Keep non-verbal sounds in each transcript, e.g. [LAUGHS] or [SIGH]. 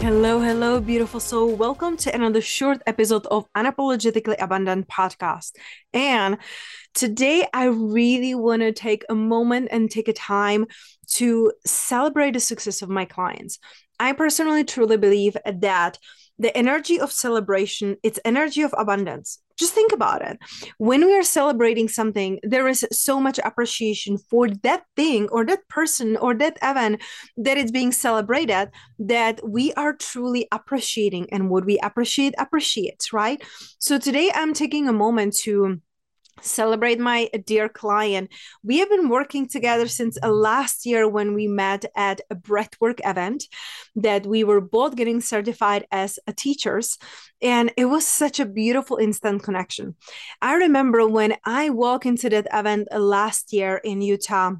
Hello, hello, beautiful soul. Welcome to another short episode of Unapologetically Abundant podcast. And today I really want to take a moment and take a time to celebrate the success of my clients. I personally truly believe that the energy of celebration, it's energy of abundance just think about it. When we are celebrating something there is so much appreciation for that thing or that person or that event that is being celebrated that we are truly appreciating and what we appreciate appreciates right? So today i'm taking a moment to celebrate my dear client. We have been working together since uh, last year when we met at a breathwork event that we were both getting certified as uh, teachers. And it was such a beautiful instant connection. I remember when I walked into that event uh, last year in Utah.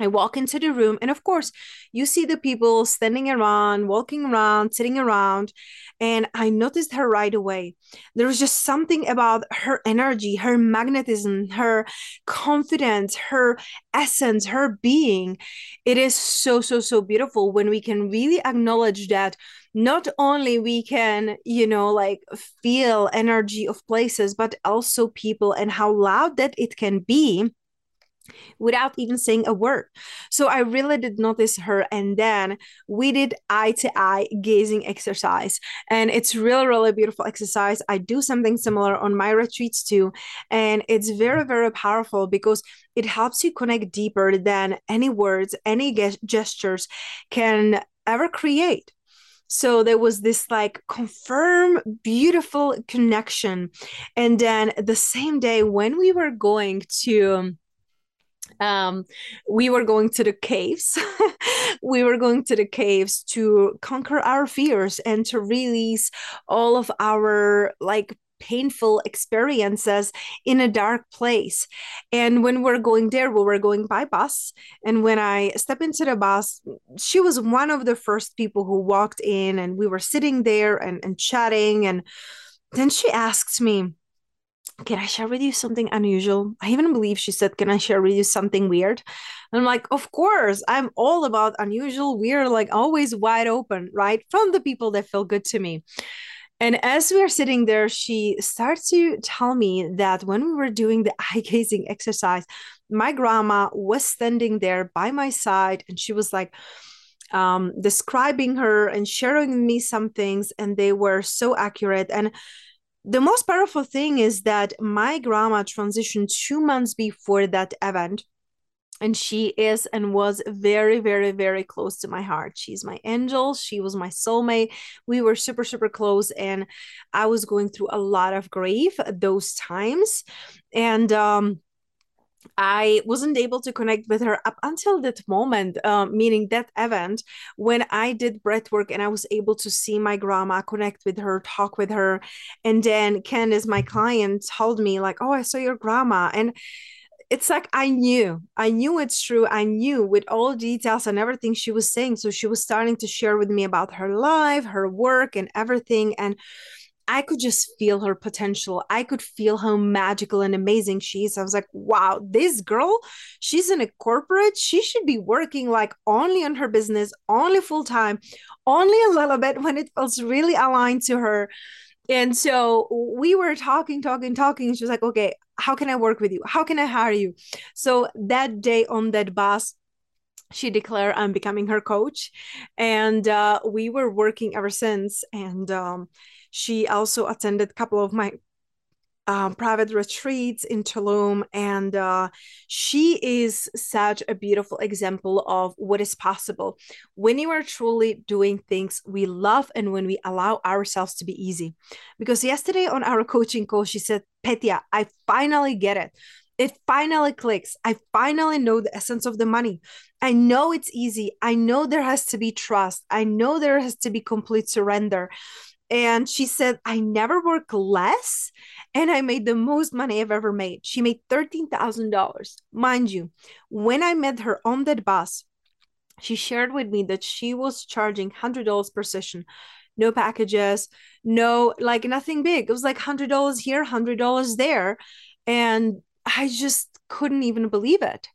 I walk into the room, and of course, you see the people standing around, walking around, sitting around. And I noticed her right away. There was just something about her energy, her magnetism, her confidence, her essence, her being. It is so, so, so beautiful when we can really acknowledge that not only we can you know like feel energy of places but also people and how loud that it can be without even saying a word. So I really did notice her. And then we did eye to eye gazing exercise. And it's really, really beautiful exercise. I do something similar on my retreats too. And it's very, very powerful because it helps you connect deeper than any words, any gestures can ever create. So there was this like confirm beautiful connection. And then the same day when we were going to um, um, we were going to the caves. [LAUGHS] we were going to the caves to conquer our fears and to release all of our like painful experiences in a dark place. And when we're going there, we were going by bus. And when I step into the bus, she was one of the first people who walked in, and we were sitting there and, and chatting. And then she asked me, can I share with you something unusual? I even believe she said, Can I share with you something weird? And I'm like, Of course, I'm all about unusual, weird, like always wide open, right? From the people that feel good to me. And as we are sitting there, she starts to tell me that when we were doing the [LAUGHS] eye gazing exercise, my grandma was standing there by my side and she was like, um, describing her and sharing me some things, and they were so accurate. And the most powerful thing is that my grandma transitioned two months before that event and she is and was very very very close to my heart. She's my angel. She was my soulmate. We were super super close and i was going through a lot of grief those times. And um I wasn't able to connect with her up until that moment, um, meaning that event when I did breath work and I was able to see my grandma, connect with her, talk with her. And then Candice, my client, told me, like, oh, I saw your grandma. And it's like I knew, I knew it's true. I knew with all details and everything she was saying. So she was starting to share with me about her life, her work, and everything. And I could just feel her potential. I could feel how magical and amazing she is. I was like, wow, this girl, she's in a corporate. She should be working like only on her business, only full time, only a little bit when it feels really aligned to her. And so we were talking, talking, talking. She was like, okay, how can I work with you? How can I hire you? So that day on that bus, she declared I'm becoming her coach. And uh, we were working ever since. And um, she also attended a couple of my um, private retreats in Tulum. And uh, she is such a beautiful example of what is possible when you are truly doing things we love and when we allow ourselves to be easy. Because yesterday on our coaching call, she said, Petya, I finally get it. It finally clicks. I finally know the essence of the money. I know it's easy. I know there has to be trust. I know there has to be complete surrender. And she said, I never work less and I made the most money I've ever made. She made $13,000. Mind you, when I met her on that bus, she shared with me that she was charging $100 per session. No packages, no, like nothing big. It was like $100 here, $100 there. And I just couldn't even believe it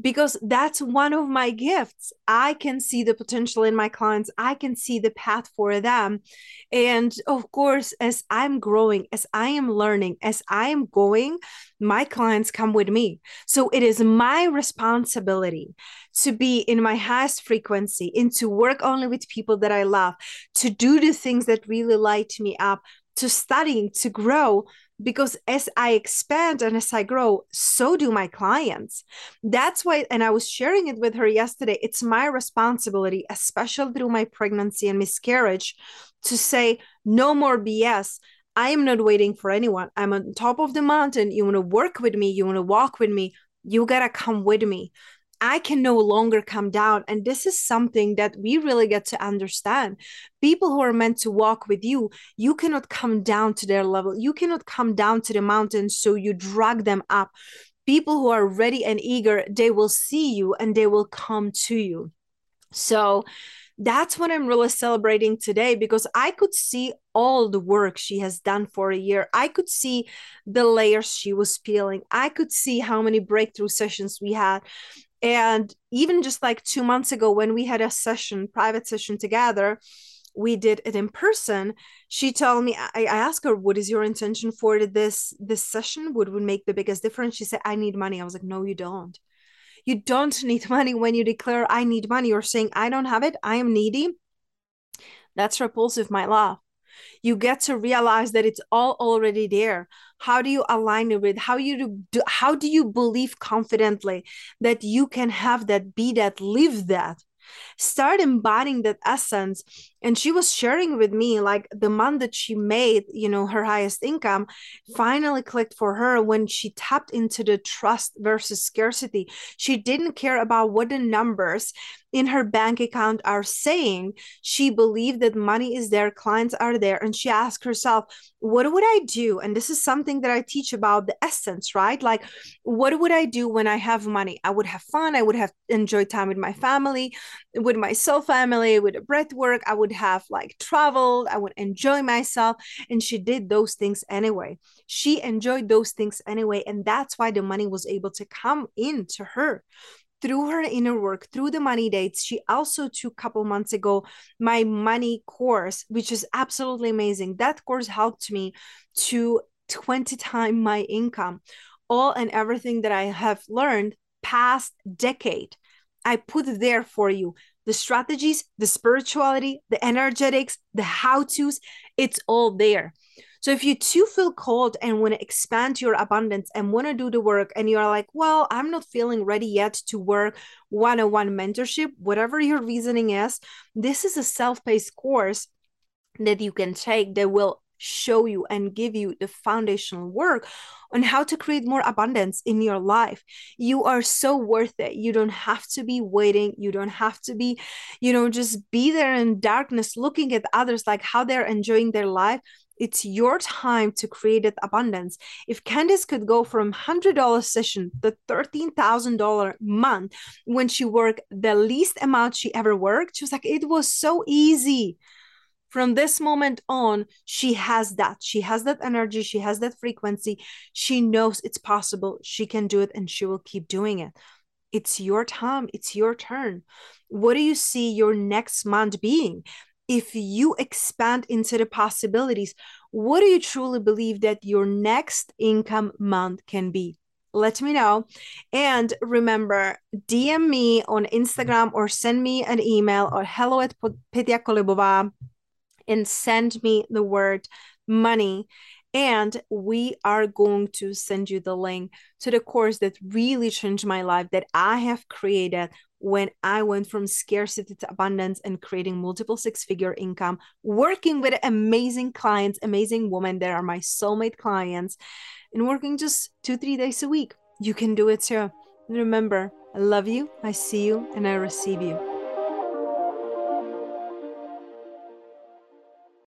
because that's one of my gifts. I can see the potential in my clients, I can see the path for them. And of course, as I'm growing, as I am learning, as I am going, my clients come with me. So it is my responsibility to be in my highest frequency and to work only with people that I love, to do the things that really light me up, to studying, to grow because as I expand and as I grow, so do my clients. That's why, and I was sharing it with her yesterday. It's my responsibility, especially through my pregnancy and miscarriage, to say no more BS. I am not waiting for anyone. I'm on top of the mountain. You want to work with me, you want to walk with me, you got to come with me. I can no longer come down. And this is something that we really get to understand. People who are meant to walk with you, you cannot come down to their level. You cannot come down to the mountain, so you drag them up. People who are ready and eager, they will see you and they will come to you. So, that's what I'm really celebrating today because I could see all the work she has done for a year. I could see the layers she was peeling. I could see how many breakthrough sessions we had. And even just like two months ago, when we had a session, private session together, we did it in person she told me I, I asked her what is your intention for this this session? What would make the biggest difference? She said i need money. I was like no you don't. You don't need [LAUGHS] money when you declare i need money you're saying i don't have it. I am needy that's repulsive my love you get to realize that it's all already there. How do you align it with how you do how do you believe confidently that you can have that be that live that? Start embodying that essence. And she was sharing with me like the month that she made you know her highest income finally clicked for her when she tapped into the trust versus scarcity. She didn't care about what the numbers in her bank account are saying she believed that money is there clients are there and she asked herself what would i do? And this is something that i teach about the essence right? Like what would i do when i have money? I would have fun i would have enjoyed time with my family with my soul family with the breath work i would have like traveled i would enjoy myself. And she did those things anyway. She enjoyed those things anyway and that's why the money was able to come into her through her inner work through the money dates she also took a couple months ago my money course which is absolutely amazing. That course helped me to 20 time my income. All and everything that i have learned past decade i put there for you. The strategies the spirituality the energetics the how to's it's all there so if you too feel called and want to expand your abundance and want to do the work and you're like, well, I'm not feeling ready yet to work one-on-one mentorship, whatever your reasoning is, this is a self-paced course that you can take that will show you and give you the foundational work on how to create more abundance in your life. You are so worth it. You don't have to be waiting. You don't have to be, you know, just be there in darkness looking at others like how they're enjoying their life it's your time to create abundance. If Candice could go from $100 session to $13,000 month when she worked the least amount she ever worked, she was like, it was so easy. From this moment on, she has that. She has that energy. She has that frequency. She knows it's possible. She can do it and she will keep doing it. It's your time. It's your turn. What do you see your next month being? If you expand into the possibilities, what do you truly believe that your next income month can be? let me know. And remember, DM me on Instagram or send me an email or hello at Petya Kolibova and send me the word money. And we are going to send you the link to the course that really changed my life that I have created when I went from scarcity to abundance and creating multiple six figure income, working with amazing clients, amazing women that are my soulmate clients, and working just two, three days a week. You can do it too. remember, I love you, I see you, and I receive you.